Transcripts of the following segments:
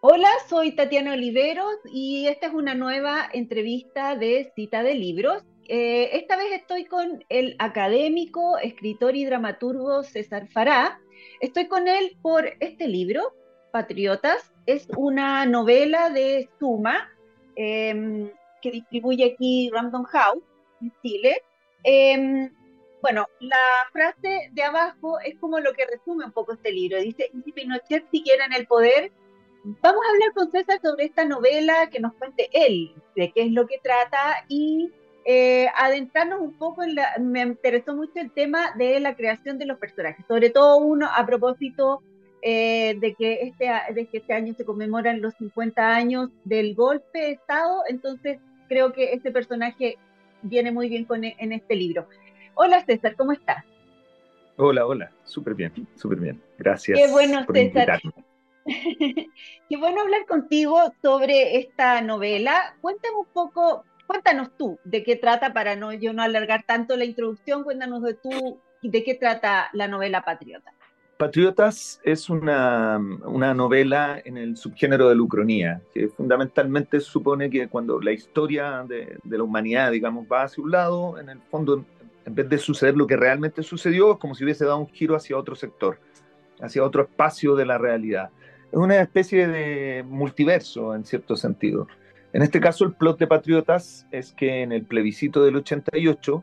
Hola, soy Tatiana Oliveros y esta es una nueva entrevista de Cita de Libros. Eh, esta vez estoy con el académico, escritor y dramaturgo César Fará. Estoy con él por este libro, Patriotas. Es una novela de Suma em, que distribuye aquí Random House en Chile. Em, bueno, la frase de abajo es como lo que resume un poco este libro. Dice, si Pinochet siguiera en el poder, vamos a hablar con César sobre esta novela, que nos cuente él de qué es lo que trata y eh, adentrarnos un poco en la, me interesó mucho el tema de la creación de los personajes, sobre todo uno a propósito eh, de, que este, de que este año se conmemoran los 50 años del golpe de Estado, entonces creo que este personaje viene muy bien con, en este libro. Hola César, ¿cómo estás? Hola, hola, súper bien, súper bien. Gracias. Qué bueno, César. Qué bueno hablar contigo sobre esta novela. Cuéntame un poco cuéntanos tú de qué trata para no yo no alargar tanto la introducción, cuéntanos de tú de qué trata la novela Patriota. Patriotas es una, una, novela en el subgénero de la ucronía, que fundamentalmente supone que cuando la historia de, de, la humanidad, digamos, va hacia un lado, en el fondo, en vez de suceder lo que realmente sucedió, es como si hubiese dado un giro hacia otro sector, hacia otro espacio de la realidad. Es una especie de multiverso, en cierto sentido. En este caso, el plot de Patriotas es que en el plebiscito del 88,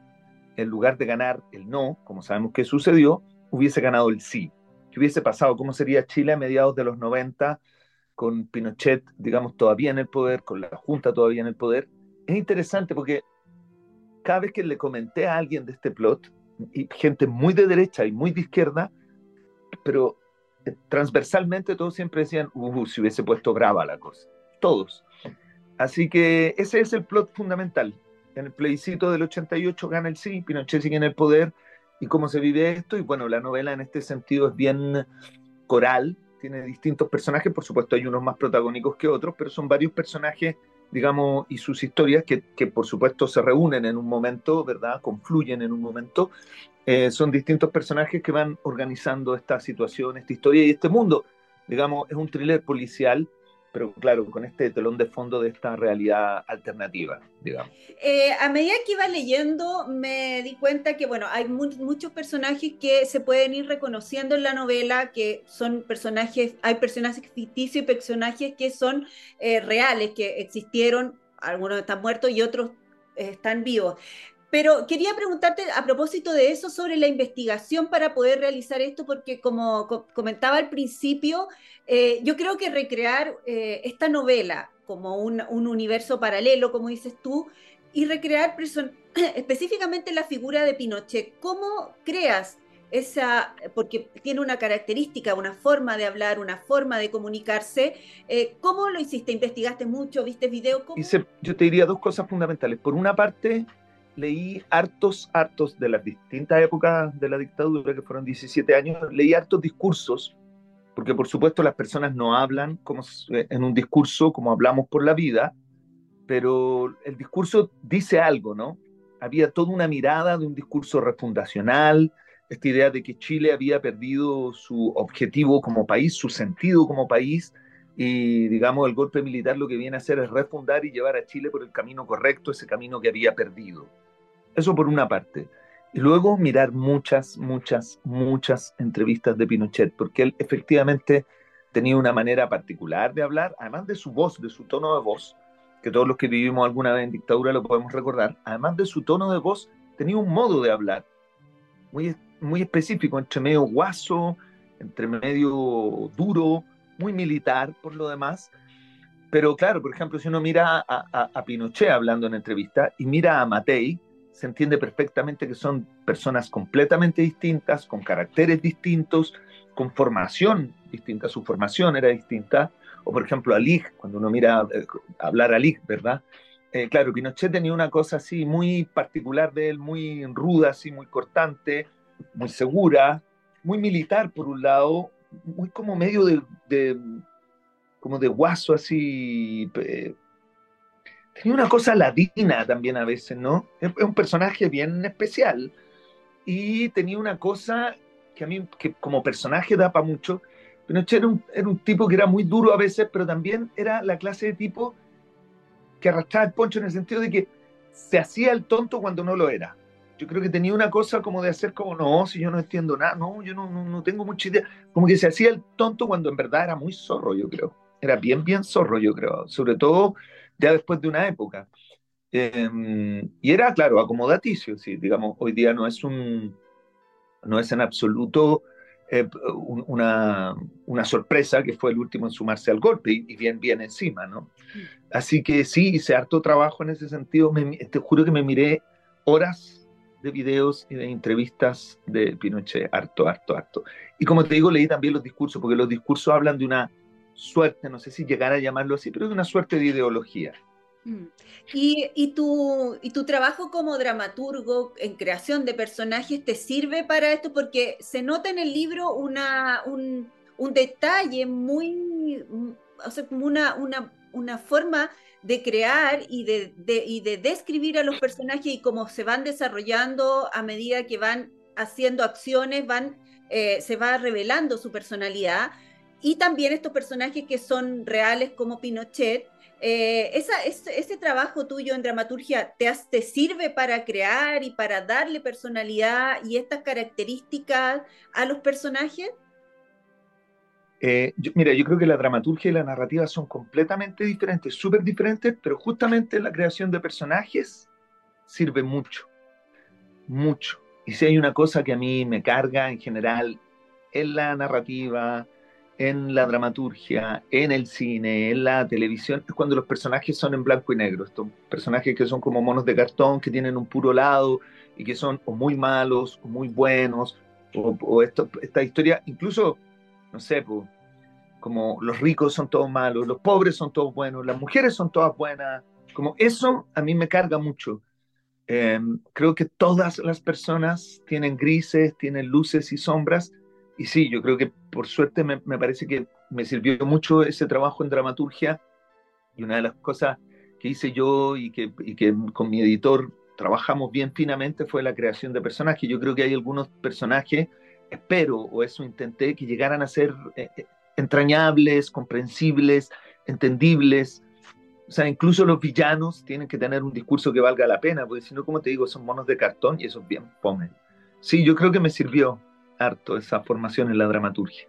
en lugar de ganar el no, como sabemos que sucedió, hubiese ganado el sí. ¿Qué hubiese pasado? ¿Cómo sería Chile a mediados de los 90 con Pinochet, digamos, todavía en el poder, con la Junta todavía en el poder? Es interesante porque cada vez que le comenté a alguien de este plot, y gente muy de derecha y muy de izquierda, pero eh, transversalmente todos siempre decían, uh, si hubiese puesto brava la cosa. Todos. Así que ese es el plot fundamental. En el plebiscito del 88 gana el sí, Pinochet sigue en el poder y cómo se vive esto. Y bueno, la novela en este sentido es bien coral, tiene distintos personajes, por supuesto hay unos más protagónicos que otros, pero son varios personajes, digamos, y sus historias que, que por supuesto se reúnen en un momento, ¿verdad? Confluyen en un momento. Eh, son distintos personajes que van organizando esta situación, esta historia y este mundo. Digamos, es un thriller policial pero claro, con este telón de fondo de esta realidad alternativa, digamos. Eh, a medida que iba leyendo, me di cuenta que, bueno, hay muchos personajes que se pueden ir reconociendo en la novela, que son personajes, hay personajes ficticios y personajes que son eh, reales, que existieron, algunos están muertos y otros eh, están vivos. Pero quería preguntarte a propósito de eso sobre la investigación para poder realizar esto, porque como comentaba al principio, eh, yo creo que recrear eh, esta novela como un, universo paralelo, como dices tú, y recrear específicamente la figura de Pinochet, ¿cómo creas esa, porque tiene una característica, una forma de hablar, una forma de comunicarse. Eh, ¿Cómo lo hiciste? ¿Investigaste mucho? ¿Viste videos? yo te diría dos cosas fundamentales. Por una parte, leí hartos, hartos de las distintas épocas de la dictadura, que fueron 17 años, leí hartos discursos, porque por supuesto las personas no hablan como en un discurso como hablamos por la vida, pero el discurso dice algo, ¿no? Había toda una mirada de un discurso refundacional, esta idea de que Chile había perdido su objetivo como país, su sentido como país, y digamos el golpe militar lo que viene a hacer es refundar y llevar a Chile por el camino correcto, ese camino que había perdido. Eso por una parte. Y luego mirar muchas, muchas, muchas entrevistas de Pinochet, porque él efectivamente tenía una manera particular de hablar, además de su voz, de su tono de voz, que todos los que vivimos alguna vez en dictadura lo podemos recordar, además de su tono de voz, tenía un modo de hablar muy, muy específico, entre medio guaso, entre medio duro, muy militar por lo demás. Pero claro, por ejemplo, si uno mira a, a Pinochet hablando en entrevista y mira a Matei, se entiende perfectamente que son personas completamente distintas, con caracteres distintos, con formación distinta, su formación era distinta, o por ejemplo a cuando uno mira eh, hablar a ¿verdad? Eh, claro, Pinochet tenía una cosa así muy particular de él, muy ruda, así muy cortante, muy segura, muy militar por un lado, muy como medio de, como de guaso así, tenía una cosa ladina también a veces, ¿no? Es un personaje bien especial. Y tenía una cosa que a mí, que como personaje da para mucho, Pinochet era era un tipo que era muy duro a veces, pero también era la clase de tipo que arrastraba el poncho en el sentido de que se hacía el tonto cuando no lo era. Yo creo que tenía una cosa como de hacer como, no, si yo no entiendo nada, no, yo no, no, no tengo mucha idea. Como que se hacía el tonto cuando en verdad era muy zorro, yo creo. Era bien, bien zorro, yo creo. Sobre todo ya después de una época. Em, y era, claro, acomodaticio, sí, digamos, hoy día no es un, no es en absoluto eh, una, una, sorpresa que fue el último en sumarse al golpe y, bien, bien encima, ¿no? Así que sí, hice harto trabajo en ese sentido. te juro que me miré horas de videos y de entrevistas de Pinochet, harto, harto, harto. Y como te digo, leí también los discursos, porque los discursos hablan de una suerte, no sé si llegar a llamarlo así, pero de una suerte de ideología. Mm. ¿Y, y, tu, ¿Y tu trabajo como dramaturgo en creación de personajes te sirve para esto? Porque se nota en el libro una, un, un detalle muy, o sea, como una, una, una forma de crear y de, y de describir a los personajes y cómo se van desarrollando a medida que van haciendo acciones, van, eh, se va revelando su personalidad. Y también estos personajes que son reales como Pinochet, eh, ese, trabajo tuyo en dramaturgia te, te, sirve para crear y para darle personalidad y estas características a los personajes? Eh, mira, yo creo que la dramaturgia y la narrativa son completamente diferentes, súper diferentes, pero justamente la creación de personajes sirve mucho, mucho. Y si hay una cosa que a mí me carga en general en la narrativa, en la dramaturgia, en el cine, en la televisión, es cuando los personajes son en blanco y negro. Estos personajes que son como monos de cartón, que tienen un puro lado y que son o muy malos o muy buenos, o, esto, esta historia, incluso no sé, como los ricos son todos malos, los pobres son todos buenos, las mujeres son todas buenas, como eso a mí me carga mucho. Em, creo que todas las personas tienen grises, tienen luces y sombras, y sí, yo creo que por suerte me, me parece que me sirvió mucho ese trabajo en dramaturgia, y una de las cosas que hice yo y que, y que con mi editor trabajamos bien finamente fue la creación de personajes. Yo creo que hay algunos personajes espero, o eso intenté, que llegaran a ser eh, eh, entrañables, comprensibles, entendibles. O sea, incluso los villanos tienen que tener un discurso que valga la pena, porque si no, como te digo, son monos de cartón y eso es bien fome. Sí, yo creo que me sirvió harto esa formación en la dramaturgia.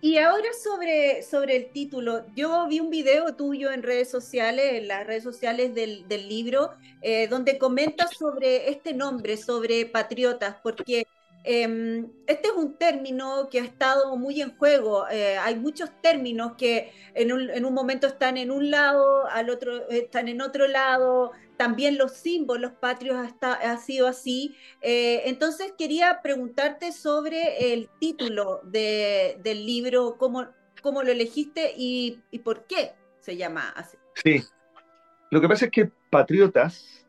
Y ahora sobre, sobre el título, yo vi un video tuyo en redes sociales, en las redes sociales del, del libro, eh, donde comentas sobre este nombre, sobre patriotas, porque Em, este es un término que ha estado muy en juego. Eh, hay muchos términos que en un, momento están en un lado, al otro están en otro lado. También los símbolos patrios ha, ha sido así. Eh, entonces quería preguntarte sobre el título del libro, cómo, lo elegiste y por qué se llama así. Sí, lo que pasa es que patriotas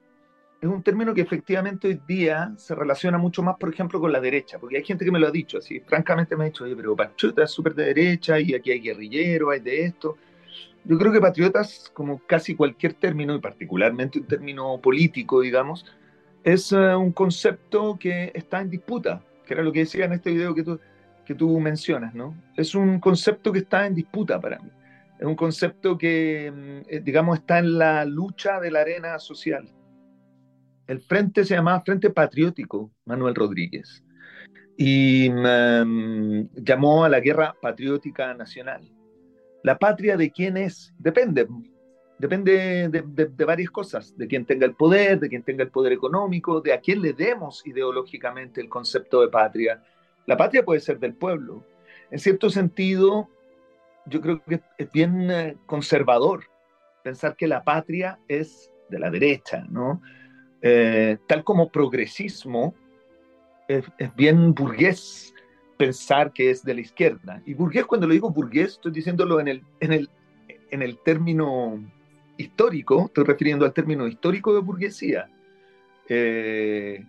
es un término que efectivamente hoy día se relaciona mucho más, por ejemplo, con la derecha, porque hay gente que me lo ha dicho así, francamente me ha dicho, oye, pero patriota es súper de derecha y aquí hay guerrillero, hay de esto. Yo creo que patriotas, como casi cualquier término, y particularmente un término político, digamos, es eh, un concepto que está en disputa, que era lo que decía en este video que tú, que tú mencionas, ¿no? Es un concepto que está en disputa para mí. Es un concepto que, mm, eh, digamos, está en la lucha de la arena social el frente se llamaba Frente Patriótico Manuel Rodríguez y mm, llamó a la guerra patriótica nacional. La patria de quién es, depende, depende de, varias cosas, de quién tenga el poder, de quién tenga el poder económico, de a quién le demos ideológicamente el concepto de patria. La patria puede ser del pueblo. En cierto sentido, yo creo que es bien eh, conservador pensar que la patria es de la derecha, ¿no? Eh, tal como progresismo, es, bien burgués pensar que es de la izquierda. Y burgués, cuando lo digo burgués, estoy diciéndolo en el, en el, en el término histórico, estoy refiriendo al término histórico de burguesía. Eh,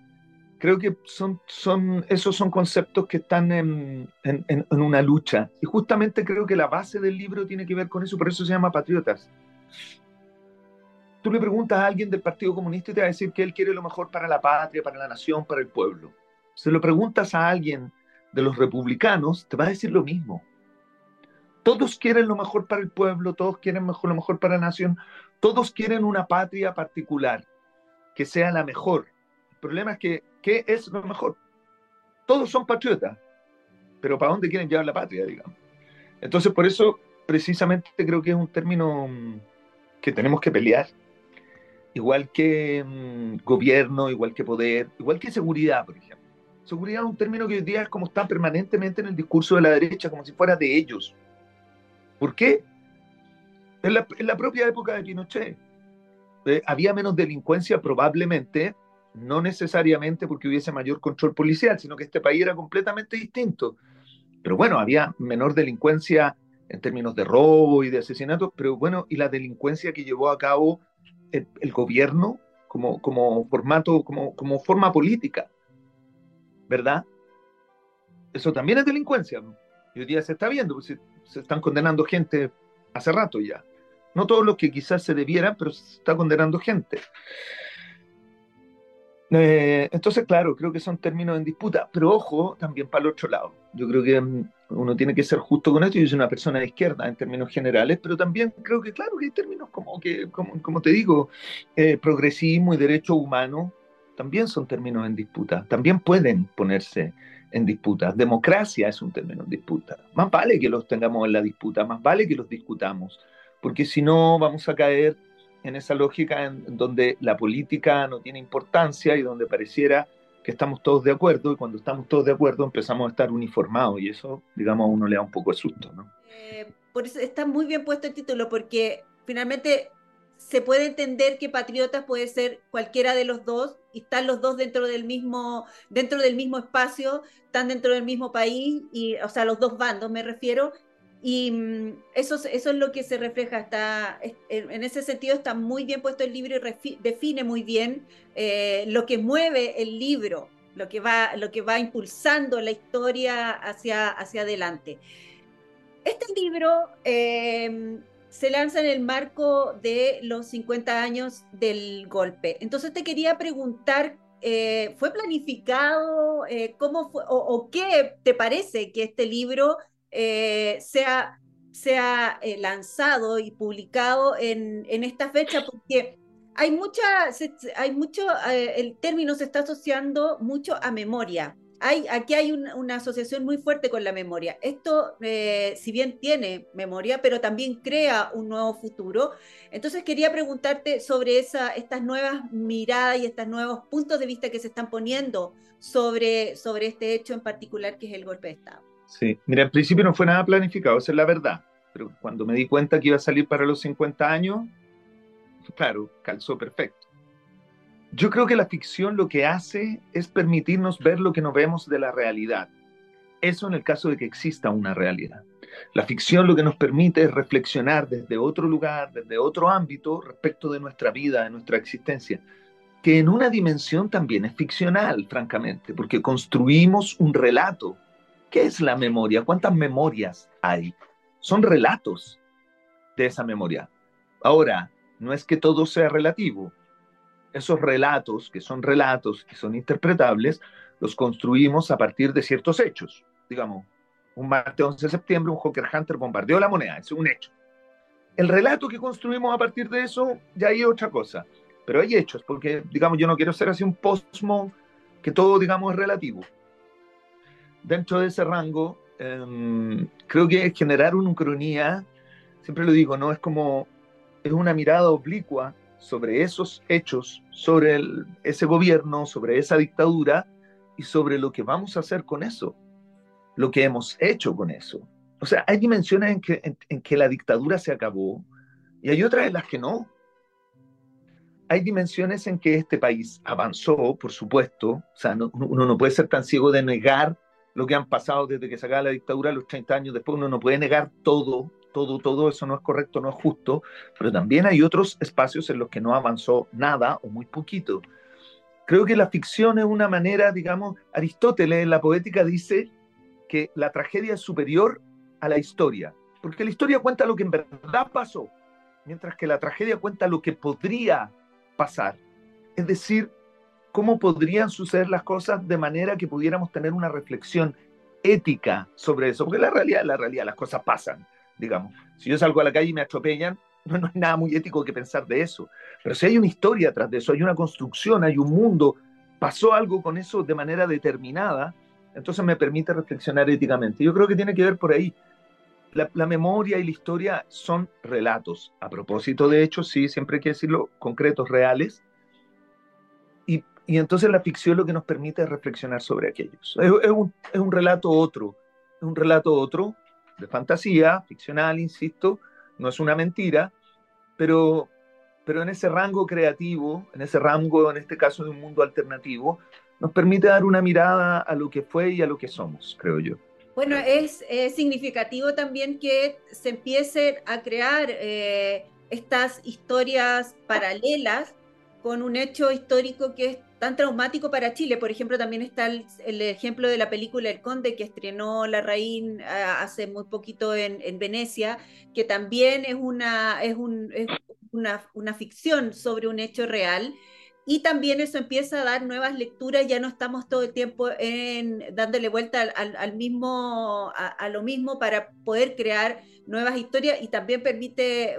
creo que son, son, esos son conceptos que están en, en, en, una lucha. Y justamente creo que la base del libro tiene que ver con eso, por eso se llama Patriotas tú le preguntas a alguien del Partido Comunista y te va a decir que él quiere lo mejor para la patria, para la nación, para el pueblo. Se lo preguntas a alguien de los republicanos te va a decir lo mismo. Todos quieren lo mejor para el pueblo, todos quieren mejor, lo mejor para la nación, todos quieren una patria particular que sea la mejor. El problema es que, ¿qué es lo mejor? Todos son patriotas, pero ¿para dónde quieren llevar la patria, digamos? Entonces, por eso, precisamente, creo que es un término mm, que tenemos que pelear. Igual que mm, gobierno, igual que poder, igual que seguridad, por ejemplo. Seguridad es un término que hoy día es como está permanentemente en el discurso de la derecha, como si fuera de ellos. ¿Por qué? En la, propia época de Pinochet eh, había menos delincuencia probablemente, no necesariamente porque hubiese mayor control policial, sino que este país era completamente distinto. Pero bueno, había menor delincuencia en términos de robo y de asesinato, pero bueno, y la delincuencia que llevó a cabo el, gobierno como, como formato, como, como forma política, ¿verdad? Eso también es delincuencia. Y hoy día se está viendo, pues, se están condenando gente hace rato ya. No todos los que quizás se debieran, pero se está condenando gente. Eh, entonces, claro, creo que son términos en disputa, pero ojo también para el otro lado. Yo creo que mm, uno tiene que ser justo con esto. Yo soy una persona de izquierda en términos generales, pero también creo que, claro, que hay términos como que, como, como te digo, eh, progresismo y derecho humano también son términos en disputa. También pueden ponerse en disputa. Democracia es un término en disputa. Más vale que los tengamos en la disputa, más vale que los discutamos, porque si no vamos a caer en esa lógica en, donde la política no tiene importancia y donde pareciera que estamos todos de acuerdo y cuando estamos todos de acuerdo empezamos a estar uniformados y eso, digamos, a uno le da un poco de susto, ¿no? Eh, por eso está muy bien puesto el título, porque finalmente se puede entender que patriotas puede ser cualquiera de los dos y están los dos dentro del mismo dentro del mismo espacio, están dentro del mismo país y o sea, los dos bandos me refiero y mm, eso, eso es lo que se refleja está en ese sentido está muy bien puesto el libro y define muy bien eh, lo que mueve el libro, lo que va lo que va impulsando la historia hacia hacia adelante. Este libro eh, se lanza en el marco de los 50 años del golpe. Entonces te quería preguntar, eh, ¿fue planificado? Eh, ¿Cómo fue, o, qué te parece que este libro eh, sea, sea lanzado y publicado en, en, esta fecha? Porque hay mucha, hay mucho, el término se está asociando mucho a memoria aquí hay una asociación muy fuerte con la memoria. Esto, eh, si bien tiene memoria, pero también crea un nuevo futuro. Entonces quería preguntarte sobre esa, estas nuevas miradas y estos nuevos puntos de vista que se están poniendo sobre, sobre este hecho en particular que es el golpe de Estado. Sí, mira, en principio no fue nada planificado, esa es la verdad. Pero cuando me di cuenta que iba a salir para los 50 años, claro, calzó perfecto. Yo creo que la ficción lo que hace es permitirnos ver lo que no vemos de la realidad. Eso en el caso de que exista una realidad. La ficción lo que nos permite es reflexionar desde otro lugar, desde otro ámbito respecto de nuestra vida, de nuestra existencia, que en una dimensión también es ficcional, francamente, porque construimos un relato. ¿Qué es la memoria? ¿Cuántas memorias hay? Son relatos de esa memoria. Ahora, no es que todo sea relativo, esos relatos, que son relatos, que son interpretables, los construimos a partir de ciertos hechos. Digamos, un martes 11 de septiembre, un Hawker Hunter bombardeó la moneda, es un hecho. El relato que construimos a partir de eso, ya hay otra cosa. Pero hay hechos, porque, digamos, yo no quiero ser así un posmo que todo, digamos, es relativo. Dentro de ese rango, em, creo que generar una ucronía, siempre lo digo, ¿no? Es como, es una mirada oblicua sobre esos hechos, sobre ese gobierno, sobre esa dictadura y sobre lo que vamos a hacer con eso, lo que hemos hecho con eso. O sea, hay dimensiones en que, en, que la dictadura se acabó y hay otras en las que no. Hay dimensiones en que este país avanzó, por supuesto, o sea, uno no puede ser tan ciego de negar lo que han pasado desde que se acaba la dictadura, los 30 años después, uno no puede negar todo todo, todo eso no es correcto, no es justo, pero también hay otros espacios en los que no avanzó nada o muy poquito. Creo que la ficción es una manera, digamos, Aristóteles en la poética dice que la tragedia es superior a la historia, porque la historia cuenta lo que en verdad pasó, mientras que la tragedia cuenta lo que podría pasar. Es decir, cómo podrían suceder las cosas de manera que pudiéramos tener una reflexión ética sobre eso, porque la realidad, la realidad, las cosas pasan, digamos. Si yo salgo a la calle y me atropellan, no, no hay nada muy ético que pensar de eso. Pero si hay una historia atrás de eso, hay una construcción, hay un mundo, pasó algo con eso de manera determinada, entonces me permite reflexionar éticamente. Yo creo que tiene que ver por ahí. La, la, memoria y la historia son relatos. A propósito de hechos, sí, siempre hay que decirlo, concretos, reales. Y, entonces la ficción lo que nos permite es reflexionar sobre aquellos. Es, es, un, es un relato otro, es un relato otro, de fantasía, ficcional, insisto, no es una mentira, pero, pero en ese rango creativo, en ese rango, en este caso de un mundo alternativo, nos permite dar una mirada a lo que fue y a lo que somos, creo yo. Bueno, es, es significativo también que se empiecen a crear eh, estas historias paralelas con un hecho histórico que es tan traumático para Chile. Por ejemplo, también está el, ejemplo de la película El Conde que estrenó La Raín hace muy poquito en, en, Venecia, que también es, una, es, un, una, una ficción sobre un hecho real y también eso empieza a dar nuevas lecturas, ya no estamos todo el tiempo en, dándole vuelta al, al mismo, a, a, lo mismo para poder crear nuevas historias y también permite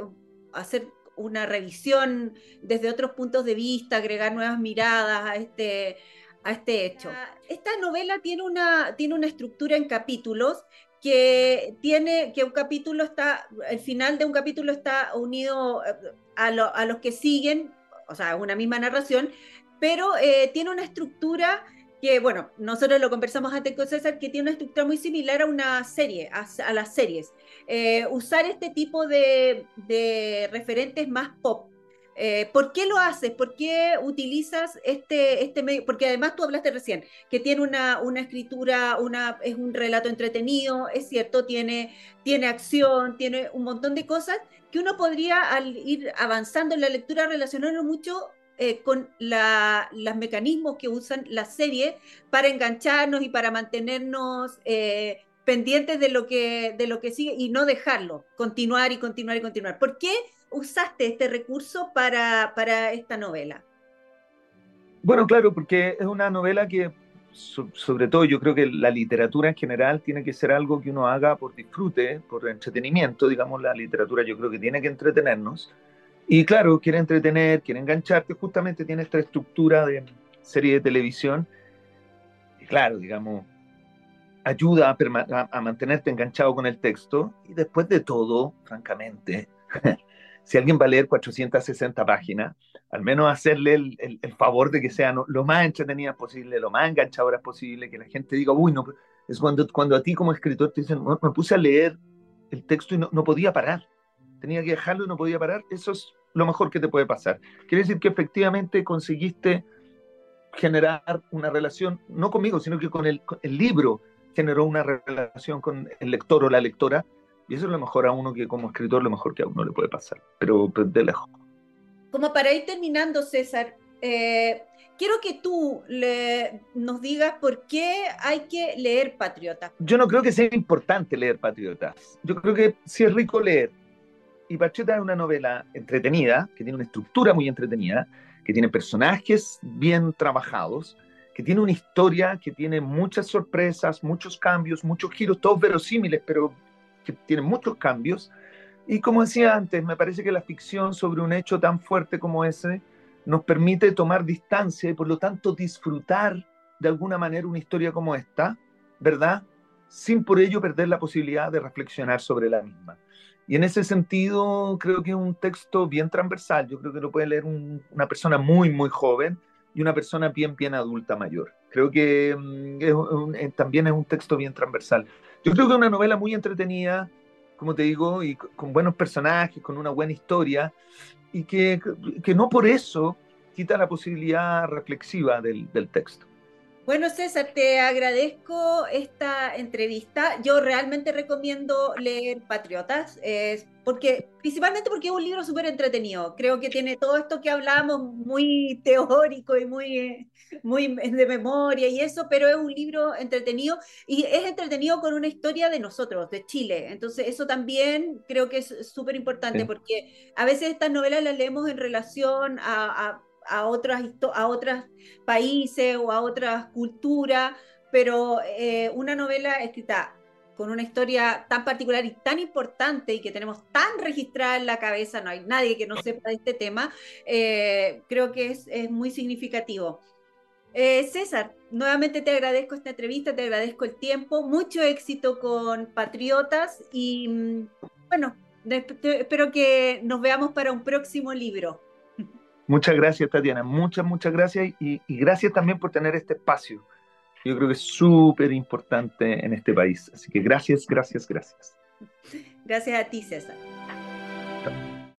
hacer una revisión desde otros puntos de vista, agregar nuevas miradas a este, a este hecho. Esta novela tiene una, tiene una estructura en capítulos que tiene que un capítulo está, el final de un capítulo está unido eh, a, lo, a los que siguen o sea, una misma narración, pero eh, tiene una estructura que, bueno, nosotros lo conversamos antes con César, que tiene una estructura muy similar a una serie, a, las series. Eh, usar este tipo de, de referentes más pop. Eh, ¿Por qué lo haces? ¿Por qué utilizas este, este medio? Porque además tú hablaste recién, que tiene una, una escritura, una, es un relato entretenido, es cierto, tiene, tiene acción, tiene un montón de cosas que uno podría al ir avanzando en la lectura relacionarlo mucho eh, con la, los mecanismos que usan la serie para engancharnos y para mantenernos eh, pendientes de lo, que, de lo que sigue y no dejarlo, continuar y continuar y continuar. ¿Por qué usaste este recurso para, para esta novela? Bueno, claro, porque es una novela que sobre todo yo creo que la literatura en general tiene que ser algo que uno haga por disfrute, por entretenimiento, digamos, la literatura yo creo que tiene que entretenernos. Y claro, quiere entretener, quiere engancharte, justamente tiene esta estructura de serie de televisión. Y claro, digamos, ayuda a, mantenerte enganchado con el texto. Y después de todo, francamente, si alguien va a leer 460 páginas, al menos hacerle el, el, el, favor de que sean lo más entretenidas posible, lo más enganchadoras posible, que la gente diga, uy, no, es cuando, cuando a ti como escritor te dicen, me puse a leer el texto y no, no, podía parar, tenía que dejarlo y no podía parar, eso es lo mejor que te puede pasar. Quiere decir que efectivamente conseguiste generar una relación, no conmigo, sino que con el, con el libro generó una relación con el lector o la lectora, y eso es lo mejor a uno que como escritor, lo mejor que a uno le puede pasar, pero de lejos como para ir terminando, César, eh, quiero que tú le, nos digas por qué hay que leer Patriotas. Yo no creo que sea importante leer Patriotas. Yo creo que sí es rico leer. Y Patriotas es una novela entretenida, que tiene una estructura muy entretenida, que tiene personajes bien trabajados, que tiene una historia que tiene muchas sorpresas, muchos cambios, muchos giros, todos verosímiles, pero que tienen muchos cambios y como decía antes, me parece que la ficción sobre un hecho tan fuerte como ese nos permite tomar distancia y por lo tanto disfrutar de alguna manera una historia como esta, ¿verdad? Sin por ello perder la posibilidad de reflexionar sobre la misma. Y en ese sentido creo que es un texto bien transversal, yo creo que lo puede leer un, una persona muy, muy joven y una persona bien, bien adulta mayor. Creo que mm, un, también es un texto bien transversal. Yo creo que es una novela muy entretenida, como te digo, y con buenos personajes, con una buena historia, y que, que no por eso quita la posibilidad reflexiva del, del texto. Bueno, César, te agradezco esta entrevista. Yo realmente recomiendo leer Patriotas, eh, porque, principalmente porque es un libro súper entretenido. Creo que tiene todo esto que hablamos muy teórico y muy, muy de memoria y eso, pero es un libro entretenido y es entretenido con una historia de nosotros, de Chile. Entonces, eso también creo que es súper importante sí. porque a veces estas novelas las leemos en relación a, a a otras, a otros países o a otras culturas, pero eh, una novela escrita con una historia tan particular y tan importante y que tenemos tan registrada en la cabeza, no hay nadie que no sepa de este tema, eh, creo que es, es muy significativo. Eh, César, nuevamente te agradezco esta entrevista, te agradezco el tiempo, mucho éxito con Patriotas y mm, bueno, espero que nos veamos para un próximo libro. Muchas gracias, Tatiana, muchas, muchas gracias y, y gracias también por tener este espacio. Yo creo que es súper importante en este país. Así que gracias, gracias, gracias. Gracias a ti, César.